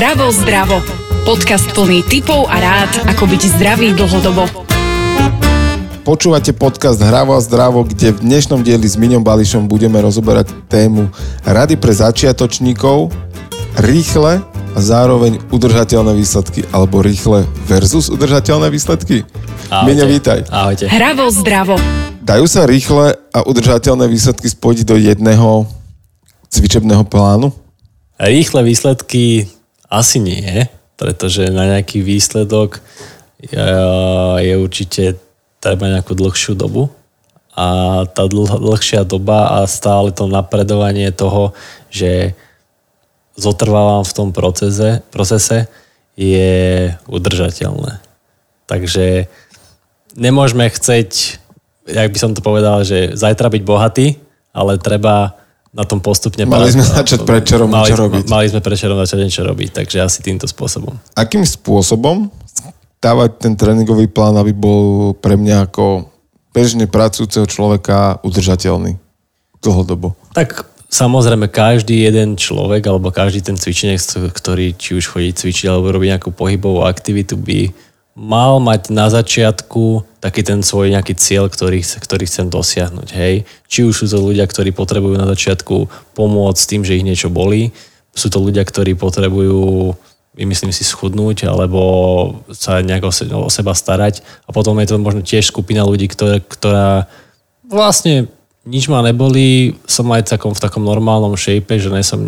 Hravo zdravo. Podcast plný tipov a rád, ako byť zdravý dlhodobo. Počúvate podcast Hravo a zdravo, kde v dnešnom dieli s Miňom Bališom budeme rozoberať tému Rady pre začiatočníkov, rýchle a zároveň udržateľné výsledky, alebo rýchle versus udržateľné výsledky. Ahojte. Miňo, vítaj. Ahojte. Hravo zdravo. Dajú sa rýchle a udržateľné výsledky spojiť do jedného cvičebného plánu? Rýchle výsledky asi nie, pretože na nejaký výsledok je, určite treba nejakú dlhšiu dobu a tá dlh, dlhšia doba a stále to napredovanie toho, že zotrvávam v tom procese, procese je udržateľné. Takže nemôžeme chceť, jak by som to povedal, že zajtra byť bohatý, ale treba na tom postupne... Mali sme začať predčerom mali, robiť. Mali sme predčerom začať niečo robiť, takže asi týmto spôsobom. Akým spôsobom dávať ten tréningový plán, aby bol pre mňa ako bežne pracujúceho človeka udržateľný dlhodobo? Tak samozrejme každý jeden človek alebo každý ten cvičenec, ktorý či už chodí cvičiť alebo robí nejakú pohybovú aktivitu, by mal mať na začiatku taký ten svoj nejaký cieľ, ktorý, ktorý chcem dosiahnuť. Hej? Či už sú to ľudia, ktorí potrebujú na začiatku pomôcť tým, že ich niečo bolí, sú to ľudia, ktorí potrebujú myslím si schudnúť alebo sa nejak o, se, o seba starať a potom je to možno tiež skupina ľudí, ktoré, ktorá vlastne nič ma neboli, som aj takom, v takom normálnom shape, že ne som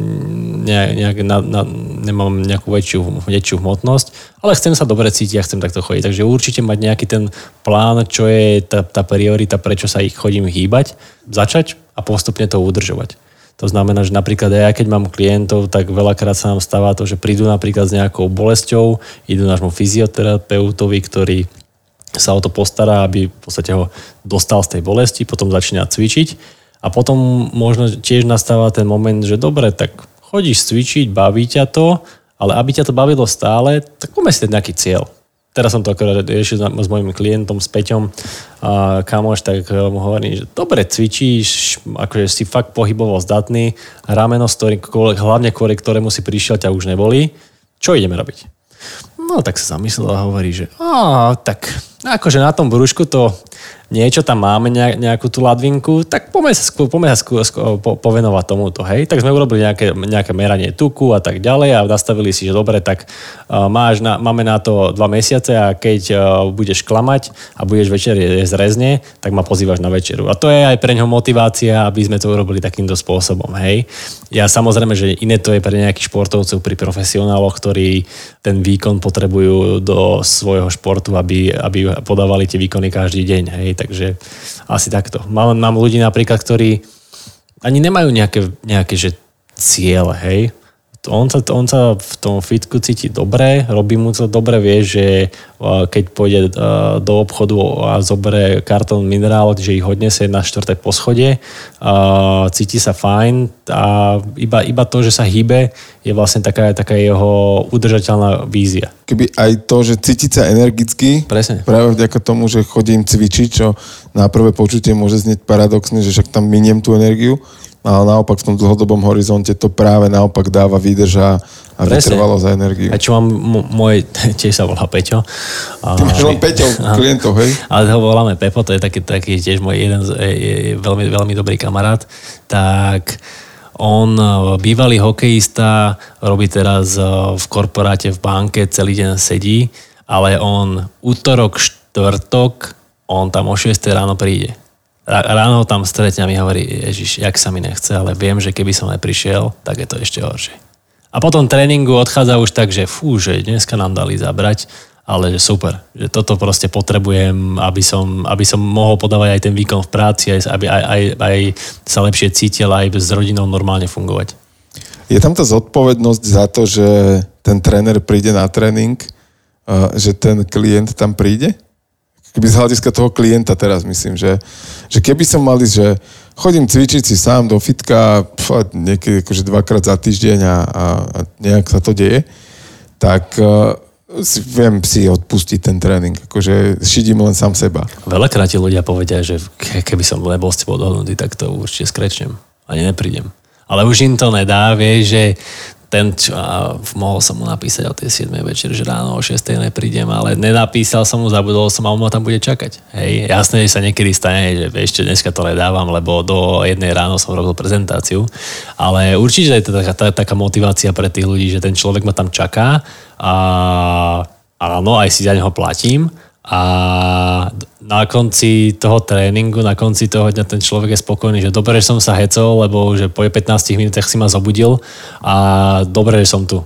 nejak, nejak na, na, nemám nejakú väčšiu, väčšiu hmotnosť, ale chcem sa dobre cítiť a chcem takto chodiť. Takže určite mať nejaký ten plán, čo je tá, tá priorita, prečo sa ich chodím hýbať, začať a postupne to udržovať. To znamená, že napríklad aj ja, keď mám klientov, tak veľakrát sa nám stáva to, že prídu napríklad s nejakou bolesťou, idú nášmu fyzioterapeutovi, ktorý sa o to postará, aby v podstate ho dostal z tej bolesti, potom začína cvičiť a potom možno tiež nastáva ten moment, že dobre, tak chodíš cvičiť, baví ťa to, ale aby ťa to bavilo stále, tak poďme si nejaký cieľ. Teraz som to akorát riešil s mojim klientom, s Peťom, a kamoš, tak mu hovorím, že dobre cvičíš, akože si fakt pohybovo zdatný, rameno, hlavne kvôli ktorému si prišiel, ťa už neboli. Čo ideme robiť? No tak sa zamyslel a hovorí, že á, tak akože na tom brúšku to niečo tam máme, nejakú tú ladvinku, tak poďme sa, poďme sa skôr, skôr, po, povenovať tomuto, hej. Tak sme urobili nejaké, nejaké meranie tuku a tak ďalej a nastavili si, že dobre, tak uh, máš na, máme na to dva mesiace a keď uh, budeš klamať a budeš večer jesť rezne, tak ma pozývaš na večeru. A to je aj pre ňo motivácia, aby sme to urobili takýmto spôsobom, hej. Ja samozrejme, že iné to je pre nejakých športovcov, pri profesionáloch, ktorí ten výkon potrebujú do svojho športu, aby, aby podávali tie výkony každý deň, hej takže asi takto. Mám, mám ľudí napríklad, ktorí ani nemajú nejaké, nejaké že ciele, hej on sa, on sa v tom fitku cíti dobre, robí mu to dobre, vie, že keď pôjde do obchodu a zoberie kartón minerál, že ich odniesie na štvrté poschodie, cíti sa fajn a iba, iba to, že sa hýbe, je vlastne taká, taká jeho udržateľná vízia. Keby aj to, že cítiť sa energicky, Presne. práve vďaka tomu, že chodím cvičiť, čo na prvé počutie môže znieť paradoxne, že však tam miniem tú energiu, ale naopak v tom dlhodobom horizonte to práve naopak dáva výdrž a, a vytrvalo za energiu. A čo mám m- môj, tiež sa volá Peťo. A, Ty máš len Peťo klientov, hej? Ale ho voláme Pepo, to je taký, taký tiež môj jeden je, je veľmi, veľmi dobrý kamarát. Tak on e, bývalý hokejista, robí teraz e, v korporáte v banke, celý deň sedí, ale on útorok, štvrtok, on tam o 6 ráno príde ráno tam stretne a mi hovorí, Ježiš, jak sa mi nechce, ale viem, že keby som neprišiel, tak je to ešte horšie. A potom tréningu odchádza už tak, že fú, že dneska nám dali zabrať, ale že super, že toto proste potrebujem, aby som, aby som mohol podávať aj ten výkon v práci, aj, aby aj, aj, aj sa lepšie cítil, aj s rodinou normálne fungovať. Je tam tá zodpovednosť za to, že ten tréner príde na tréning, že ten klient tam príde? Keby z hľadiska toho klienta teraz myslím, že, že keby som mali, že chodím cvičiť si sám do fitka pf, niekedy akože dvakrát za týždeň a, a, nejak sa to deje, tak uh, si, viem si odpustiť ten tréning. Akože šidím len sám seba. Veľakrát ti ľudia povedia, že keby som nebol s tebou dohodnutý, tak to určite skrečnem. Ani neprídem. Ale už im to nedá, vie, že ten, čo, a mohol som mu napísať o tej 7. večer, že ráno o 6. neprídem, ale nenapísal som mu, zabudol som a on ma tam bude čakať. Hej, jasné, že sa niekedy stane, že ešte dneska to nedávam, lebo do jednej ráno som robil prezentáciu, ale určite je to taká, tá, taká motivácia pre tých ľudí, že ten človek ma tam čaká a áno, aj si za neho platím, a na konci toho tréningu, na konci toho dňa ten človek je spokojný, že dobre, že som sa hecol, lebo že po 15 minútach si ma zobudil a dobre, že som tu.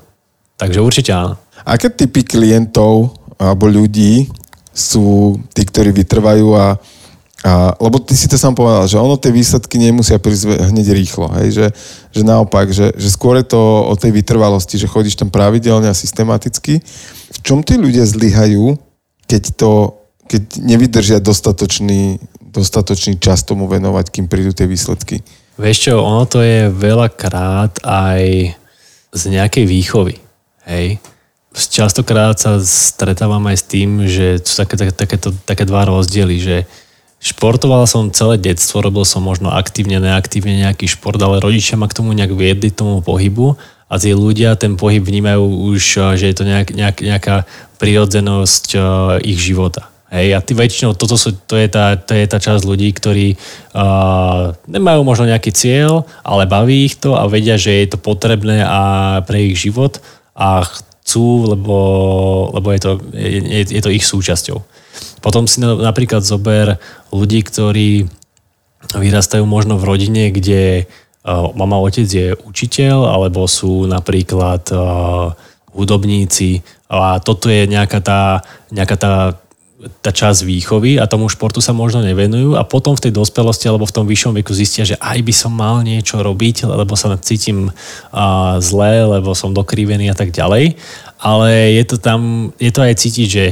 Takže určite áno. Aké typy klientov alebo ľudí sú tí, ktorí vytrvajú a, a lebo ty si to sám povedal, že ono tie výsledky nemusia prísť hneď rýchlo, hej, že, že naopak, že, že skôr je to o tej vytrvalosti, že chodíš tam pravidelne a systematicky. V čom tí ľudia zlyhajú, keď to, keď nevydržia dostatočný, dostatočný čas tomu venovať, kým prídu tie výsledky. Vieš čo, ono to je veľakrát aj z nejakej výchovy. Hej? Častokrát sa stretávam aj s tým, že sú také, také, takéto, také dva rozdiely, že športoval som celé detstvo, robil som možno aktívne, neaktívne nejaký šport, ale rodičia ma k tomu nejak viedli, tomu pohybu a tí ľudia ten pohyb vnímajú už, že je to nejak, nejak, nejaká prirodzenosť uh, ich života. Hej, a ty väčšinou toto sú, to, je tá, to je tá časť ľudí, ktorí uh, nemajú možno nejaký cieľ, ale baví ich to a vedia, že je to potrebné a pre ich život a chcú, lebo, lebo je, to, je, je to ich súčasťou. Potom si napríklad zober ľudí, ktorí vyrastajú možno v rodine, kde uh, mama, otec je učiteľ, alebo sú napríklad uh, hudobníci a toto je nejaká tá, nejaká tá tá časť výchovy a tomu športu sa možno nevenujú a potom v tej dospelosti alebo v tom vyššom veku zistia, že aj by som mal niečo robiť, lebo sa cítim uh, zle, lebo som dokrivený a tak ďalej. Ale je to tam, je to aj cítiť, že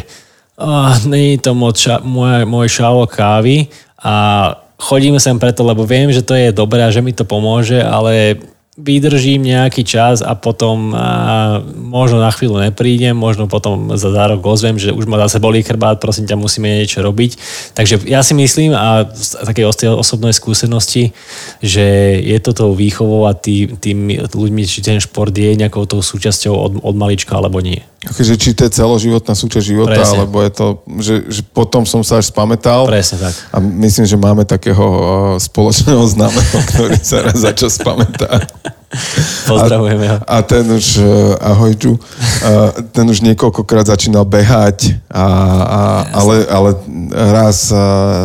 uh, nie je to moč, môj, môj šálo kávy a chodím sem preto, lebo viem, že to je dobré a že mi to pomôže, ale vydržím nejaký čas a potom a možno na chvíľu neprídem, možno potom za zárok ozvem, že už ma zase bolí chrbát, prosím ťa, musíme niečo robiť. Takže ja si myslím a z takej osobnej skúsenosti, že je to tou výchovou a tý, tým ľuďmi, či ten šport je nejakou tou súčasťou od, od malička alebo nie. Akože či to je celoživotná súčasť života, Presne. alebo je to, že, že potom som sa až spamätal. Presne tak. A myslím, že máme takého spoločného známeho, ktorý sa raz za čas spamätá. Pozdravujeme ho. A, a ten už, e, ahoj Ju, ten už niekoľkokrát začínal behať, a, a, ale, ale raz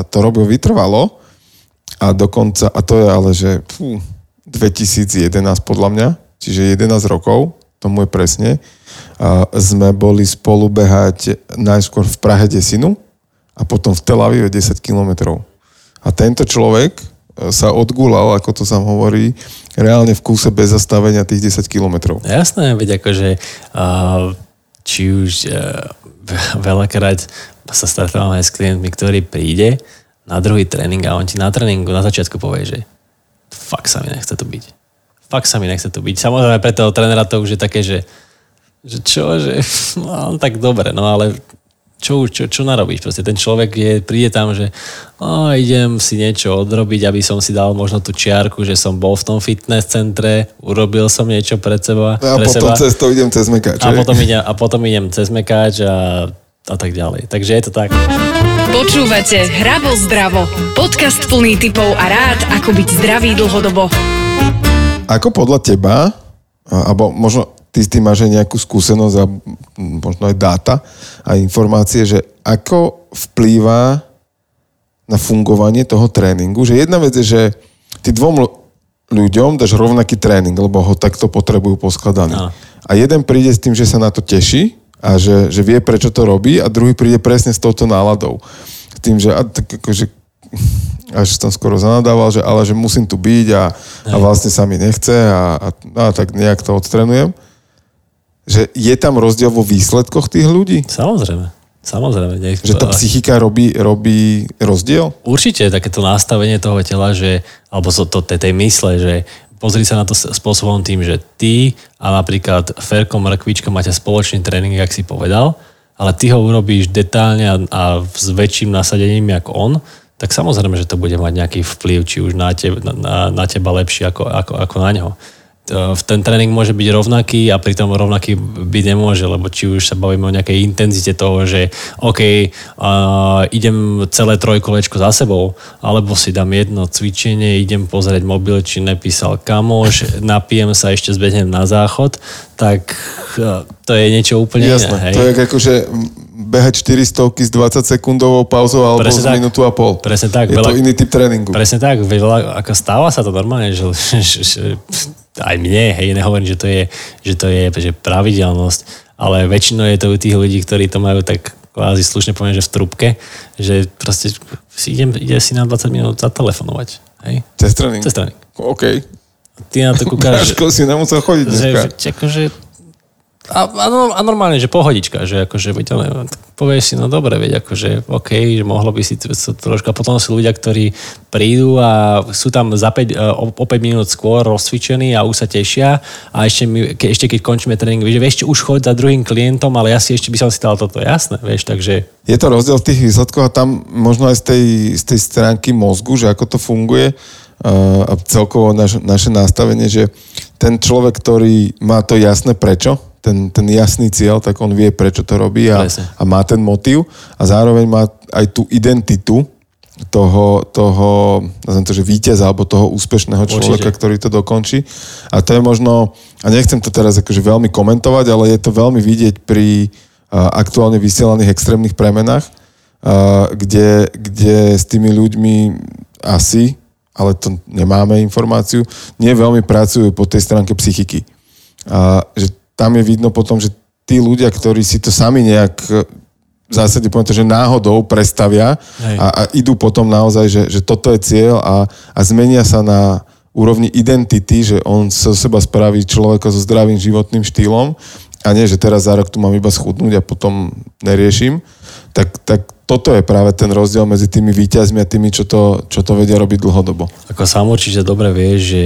to robil vytrvalo a dokonca, a to je ale, že fú, 2011 podľa mňa, čiže 11 rokov, tomu je presne, a sme boli spolu behať najskôr v Prahe desinu a potom v Tel Avive 10 kilometrov. A tento človek sa odgulal, ako to sa hovorí, reálne v kúse bez zastavenia tých 10 kilometrov. Jasné, veď akože či už uh, veľakrát sa stretávam aj s klientmi, ktorý príde na druhý tréning a on ti na tréningu na začiatku povie, že fakt sa mi nechce to byť. Fakt sa mi nechce to byť. Samozrejme pre toho trénera to už je také, že, že čo, že no, tak dobre, no ale čo, čo, čo narobíš? Proste ten človek je, príde tam, že oh, idem si niečo odrobiť, aby som si dal možno tú čiarku, že som bol v tom fitness centre, urobil som niečo pred seba. A pre potom seba. cez to idem cez mekáč. A potom, idem, a potom idem cez mekáč a, a tak ďalej. Takže je to tak. Počúvate Hravo zdravo. Podcast plný typov a rád, ako byť zdravý dlhodobo. Ako podľa teba, alebo možno ty s tým máš aj nejakú skúsenosť a možno aj dáta a informácie, že ako vplýva na fungovanie toho tréningu. Že jedna vec je, že ty dvom ľuďom dáš rovnaký tréning, lebo ho takto potrebujú poskladaný. No. A jeden príde s tým, že sa na to teší a že, že vie, prečo to robí a druhý príde presne s touto náladou. S tým, že, a, tak akože, až som skoro zanadával, že ale že musím tu byť a, a vlastne sa mi nechce a, a, a tak nejak to odtrenujem že je tam rozdiel vo výsledkoch tých ľudí? Samozrejme. Samozrejme. Nech... Že tá psychika robí, robí rozdiel? Určite takéto nastavenie toho tela, že, alebo to, to, tej mysle, že pozri sa na to spôsobom tým, že ty a napríklad Ferko Mrkvička máte spoločný tréning, jak si povedal, ale ty ho urobíš detálne a, a s väčším nasadením ako on, tak samozrejme, že to bude mať nejaký vplyv, či už na teba, na, na teba lepší ako, ako, ako na ňo ten tréning môže byť rovnaký a pritom rovnaký byť nemôže, lebo či už sa bavíme o nejakej intenzite toho, že OK, uh, idem celé trojkolečko za sebou, alebo si dám jedno cvičenie, idem pozrieť mobil, či nepísal kamoš, napijem sa, ešte zbehnem na záchod, tak uh, to je niečo úplne Jasné, iné. Hej? to je akože behať 400 s 20 sekundovou pauzou alebo Presne z tak. minútu a pol. Presne tak, Je veľa- to iný typ tréningu. Presne tak, veľa, ako stáva sa to normálne, že, že, že aj mne, hej, nehovorím, že to je, že to je že pravidelnosť, ale väčšinou je to u tých ľudí, ktorí to majú tak kvázi slušne poviem, že v trubke, že proste si idem, ide si na 20 minút zatelefonovať, hej, Cez tréning. cez tréning. OK. Ty na to kúkáš, Ťažko si nemusel chodiť dneska. že, akože, a, a, no- normálne, že pohodička, že akože, ale, povieš si, no dobre, veď akože, OK, že mohlo by si to, to troška, potom sú ľudia, ktorí prídu a sú tam za 5, o, o 5 minút skôr rozcvičení a už sa tešia a ešte, my, ke, ešte keď končíme tréning, vieš, vieš, už choď za druhým klientom, ale ja si ešte by som si dal toto jasné, vieš, takže Je to rozdiel v tých výsledkoch a tam možno aj z tej, z tej stránky mozgu, že ako to funguje uh, a celkovo naš, naše nastavenie, že ten človek, ktorý má to jasné prečo, ten, ten jasný cieľ, tak on vie, prečo to robí a, Presne. a má ten motív a zároveň má aj tú identitu toho, toho nazvem to, že víťaza alebo toho úspešného človeka, Určite. ktorý to dokončí. A to je možno, a nechcem to teraz akože veľmi komentovať, ale je to veľmi vidieť pri aktuálne vysielaných extrémnych premenách, kde, kde s tými ľuďmi asi, ale to nemáme informáciu, nie veľmi pracujú po tej stránke psychiky. A, že tam je vidno potom, že tí ľudia, ktorí si to sami nejak e, v zásade poviem to, že náhodou prestavia Hej. a, a idú potom naozaj, že, že toto je cieľ a, a zmenia sa na úrovni identity, že on zo seba spraví človeka so zdravým životným štýlom a nie, že teraz za rok tu mám iba schudnúť a potom neriešim, tak, tak toto je práve ten rozdiel medzi tými výťazmi a tými, čo to, čo to vedia robiť dlhodobo. Ako sám určite dobre vieš, že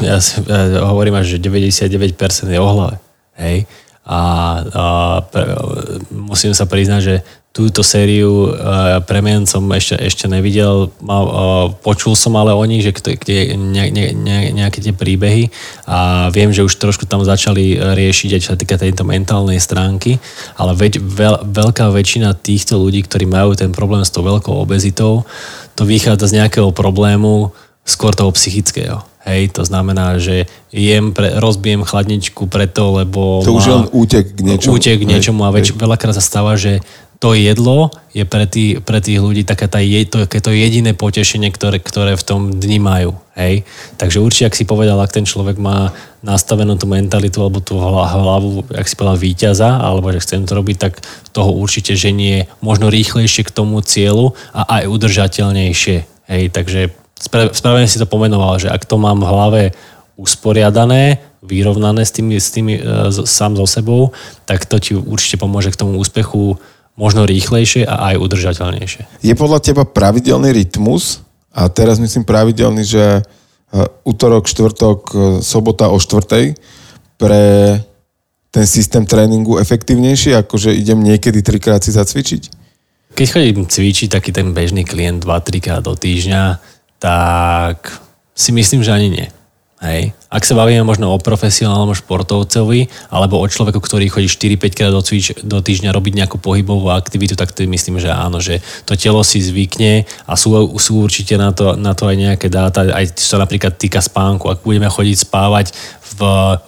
ja, ja hovorím až, že 99% je o hlave. Hej? A, a pre, musím sa priznať, že túto sériu uh, premien som ešte, ešte nevidel. Mal, uh, počul som ale o nich, že kto- kde ne, ne, ne, nejaké tie príbehy a viem, že už trošku tam začali riešiť aj čo sa týka tejto mentálnej stránky, ale veď, veľ, veľká väčšina týchto ľudí, ktorí majú ten problém s tou veľkou obezitou, to vychádza z nejakého problému skôr toho psychického. Hej, to znamená, že jem, pre, rozbijem chladničku preto, lebo... To už je má- len útek k niečomu. Útek k Hej, niečomu a väč, hej. veľakrát sa stáva, že to jedlo je pre, tí, pre tých ľudí také tá, je, to, to jediné potešenie, ktoré, ktoré v tom dni majú. Hej? Takže určite, ak si povedal, ak ten človek má nastavenú tú mentalitu alebo tú hla- hlavu, ak si povedal, víťaza, alebo že chcem to robiť, tak toho určite ženie možno rýchlejšie k tomu cieľu a aj udržateľnejšie. Hej? Takže správne si to pomenoval, že ak to mám v hlave usporiadané, vyrovnané s tými, s tými e, sám so sebou, tak to ti určite pomôže k tomu úspechu možno rýchlejšie a aj udržateľnejšie. Je podľa teba pravidelný rytmus, a teraz myslím pravidelný, že e, útorok, štvrtok, e, sobota o štvrtej pre ten systém tréningu efektívnejší, ako že idem niekedy trikrát si zacvičiť? Keď chodím cvičiť taký ten bežný klient 2-3 krát do týždňa, tak si myslím, že ani nie. Hej. Ak sa bavíme možno o profesionálnom športovcovi alebo o človeku, ktorý chodí 4-5 krát do, cvič, do týždňa robiť nejakú pohybovú aktivitu, tak to myslím, že áno, že to telo si zvykne a sú, sú určite na to, na to aj nejaké dáta, aj čo sa napríklad týka spánku. Ak budeme chodiť spávať v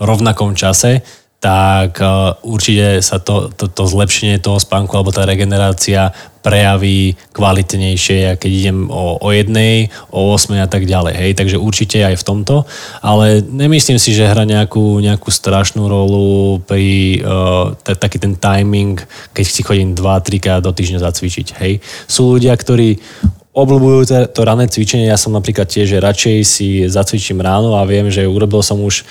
rovnakom čase, tak uh, určite sa to, to, to zlepšenie toho spánku alebo tá regenerácia prejaví kvalitnejšie, keď idem o, o jednej, o 8 a tak ďalej. Hej? Takže určite aj v tomto, ale nemyslím si, že hra nejakú, nejakú strašnú rolu pri uh, taký ten timing, keď si chodím 2-3 krát do týždňa zacvičiť. Hej? Sú ľudia, ktorí obľúbujú to, to rané cvičenie. Ja som napríklad tiež, že radšej si zacvičím ráno a viem, že urobil som už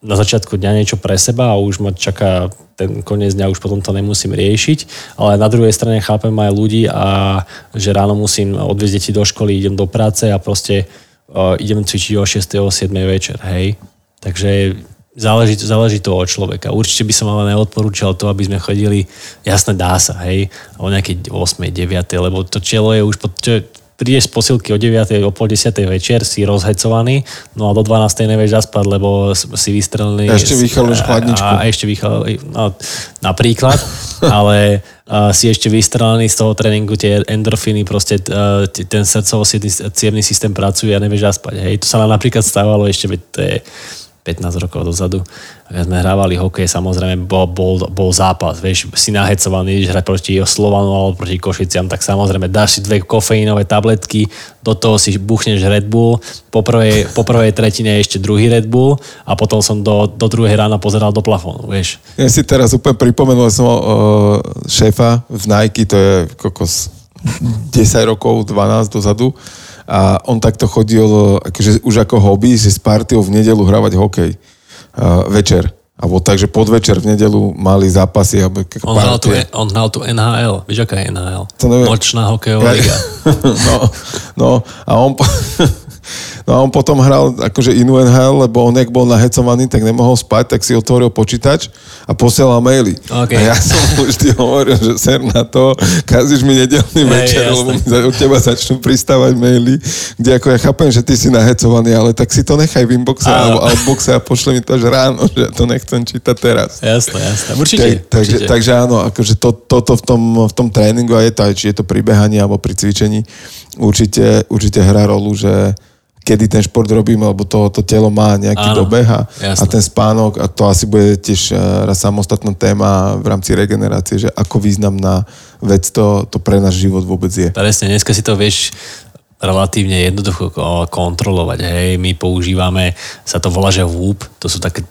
na začiatku dňa niečo pre seba a už ma čaká ten koniec dňa, už potom to nemusím riešiť, ale na druhej strane chápem aj ľudí a že ráno musím odviezť deti do školy, idem do práce a proste uh, idem cvičiť o 6. o 7. večer, hej. Takže záleží, záleží to od človeka. Určite by som ale neodporúčal to, aby sme chodili, jasne dá sa, hej, o nejakej 8. 9. lebo to telo je už, pod, prídeš z posilky o 9. o pol 10. večer, si rozhecovaný, no a do 12. nevieš zaspať, lebo si vystrelený. A ešte vychaluješ chladničku. A, a ešte vychaluješ, no, napríklad, ale uh, si ešte vystrelený z toho tréningu, tie endorfíny, proste uh, ten srdcovo cievný systém pracuje a nevieš zaspať. Hej. To sa nám napríklad stávalo ešte, veď to je 15 rokov dozadu. Sme hrávali hokej, samozrejme bol, bol, bol zápas. Vieš, si nahecovaný, ideš hrať proti Slovanu alebo proti Košiciam, tak samozrejme dáš si dve kofeínové tabletky, do toho si buchneš Red Bull, po prvej, po prvej tretine ešte druhý Red Bull a potom som do, do druhej rána pozeral do plafónu, vieš. Ja si teraz úplne pripomenul som uh, šéfa v Nike, to je kokos 10 rokov, 12 dozadu a on takto chodil akože už ako hobby, že s partiou v nedelu hravať hokej uh, večer. Alebo takže podvečer v nedelu mali zápasy. Alebo on, hral tu, on hral tu NHL. Víš, aká je NHL? To neviem. Nočná hokejová liga. no, no, a on, No a on potom hral akože inú NHL, lebo on, jak bol nahecovaný, tak nemohol spať, tak si otvoril počítač a posielal maily. Okay. A ja som mu vždy hovoril, že ser na to, kazíš mi nedelný hey, večer, jasne. lebo mi od teba začnú pristávať maily, kde ako ja chápem, že ty si nahecovaný, ale tak si to nechaj v inboxe alebo outboxe a pošle mi to až ráno, že ja to nechcem čítať teraz. Jasné, jasné. Určite. Tak, takže, určite. takže áno, akože to, toto v tom, v tom tréningu a je to aj, či je to pri behaní alebo pri cvičení, určite, určite hrá rolu, že kedy ten šport robíme, lebo to, to telo má nejaký Áno, dobeh a, a ten spánok, a to asi bude tiež eh, raz samostatná téma v rámci regenerácie, že ako významná vec to, to pre náš život vôbec je. Presne, dneska si to vieš relatívne jednoducho kontrolovať. Hej, my používame, sa to volá, že WOOP, to sú také,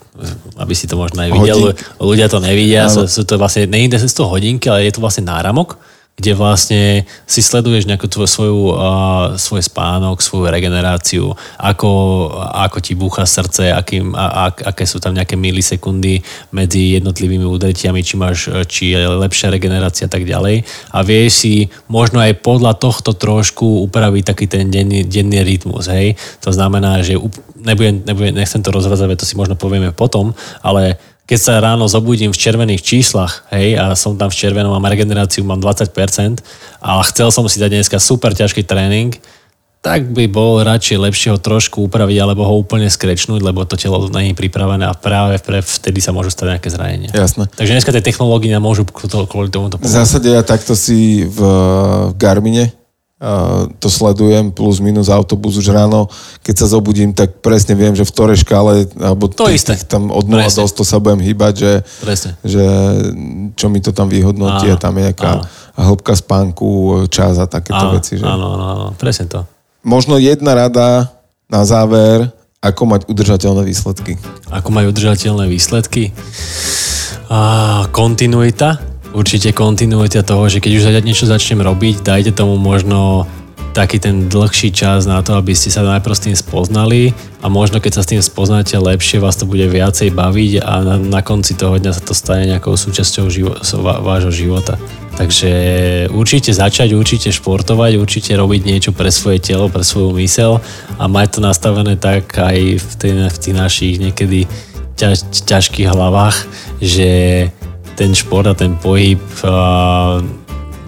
aby si to možno aj videl, ľudia to nevidia, sú, sú to vlastne, nie je to hodinky, ale je to vlastne náramok, kde vlastne si sleduješ nejakú tvoju, svoju, uh, svoj spánok, svoju regeneráciu, ako, ako ti búcha srdce, akým, a, a, aké sú tam nejaké milisekundy medzi jednotlivými údretiami, či máš, či je lepšia regenerácia a tak ďalej. A vieš si možno aj podľa tohto trošku upraviť taký ten denný, denný rytmus, hej. To znamená, že nebudem, nebudem, nechcem to rozvázať, to si možno povieme potom, ale keď sa ráno zobudím v červených číslach, hej, a som tam v červenom, mám regeneráciu, mám 20%, a chcel som si dať dneska super ťažký tréning, tak by bol radšej lepšie ho trošku upraviť alebo ho úplne skrečnúť, lebo to telo nie je pripravené a práve vtedy sa môžu stať nejaké zranenia. Jasné. Takže dneska tie technológie nám môžu kvôli tomuto pomôcť. V zásade ja takto si v Garmine to sledujem, plus minus autobus už ráno, keď sa zobudím, tak presne viem, že v ktorej škále, alebo to tých, isté. tam od 0 presne. do 100 sa budem hýbať, že, že čo mi to tam vyhodnotí a tam je nejaká áno. hĺbka spánku, čas a takéto áno, veci. Že... Áno, áno, áno, presne to. Možno jedna rada na záver, ako mať udržateľné výsledky. Ako majú udržateľné výsledky? A, kontinuita, určite kontinuita toho, že keď už niečo začnem robiť, dajte tomu možno taký ten dlhší čas na to, aby ste sa najprv s tým spoznali a možno keď sa s tým spoznáte lepšie, vás to bude viacej baviť a na, na konci toho dňa sa to stane nejakou súčasťou živo, vášho života. Takže určite začať, určite športovať, určite robiť niečo pre svoje telo, pre svoju mysel a mať to nastavené tak aj v, tej, v tých našich niekedy ťaž, ťažkých hlavách, že ten šport a ten pohyb a,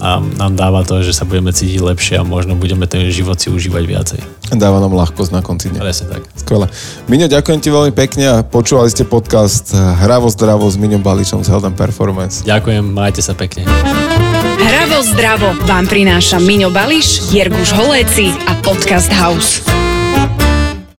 a nám dáva to, že sa budeme cítiť lepšie a možno budeme ten život si užívať viacej. Dáva nám ľahkosť na konci dňa. Presne tak. Skvelé. Miňo, ďakujem ti veľmi pekne a počúvali ste podcast Hravo zdravo s Miňom Baličom z Health Performance. Ďakujem, majte sa pekne. Hravo zdravo vám prináša Miňo Bališ, Jirguš Holéci a Podcast House.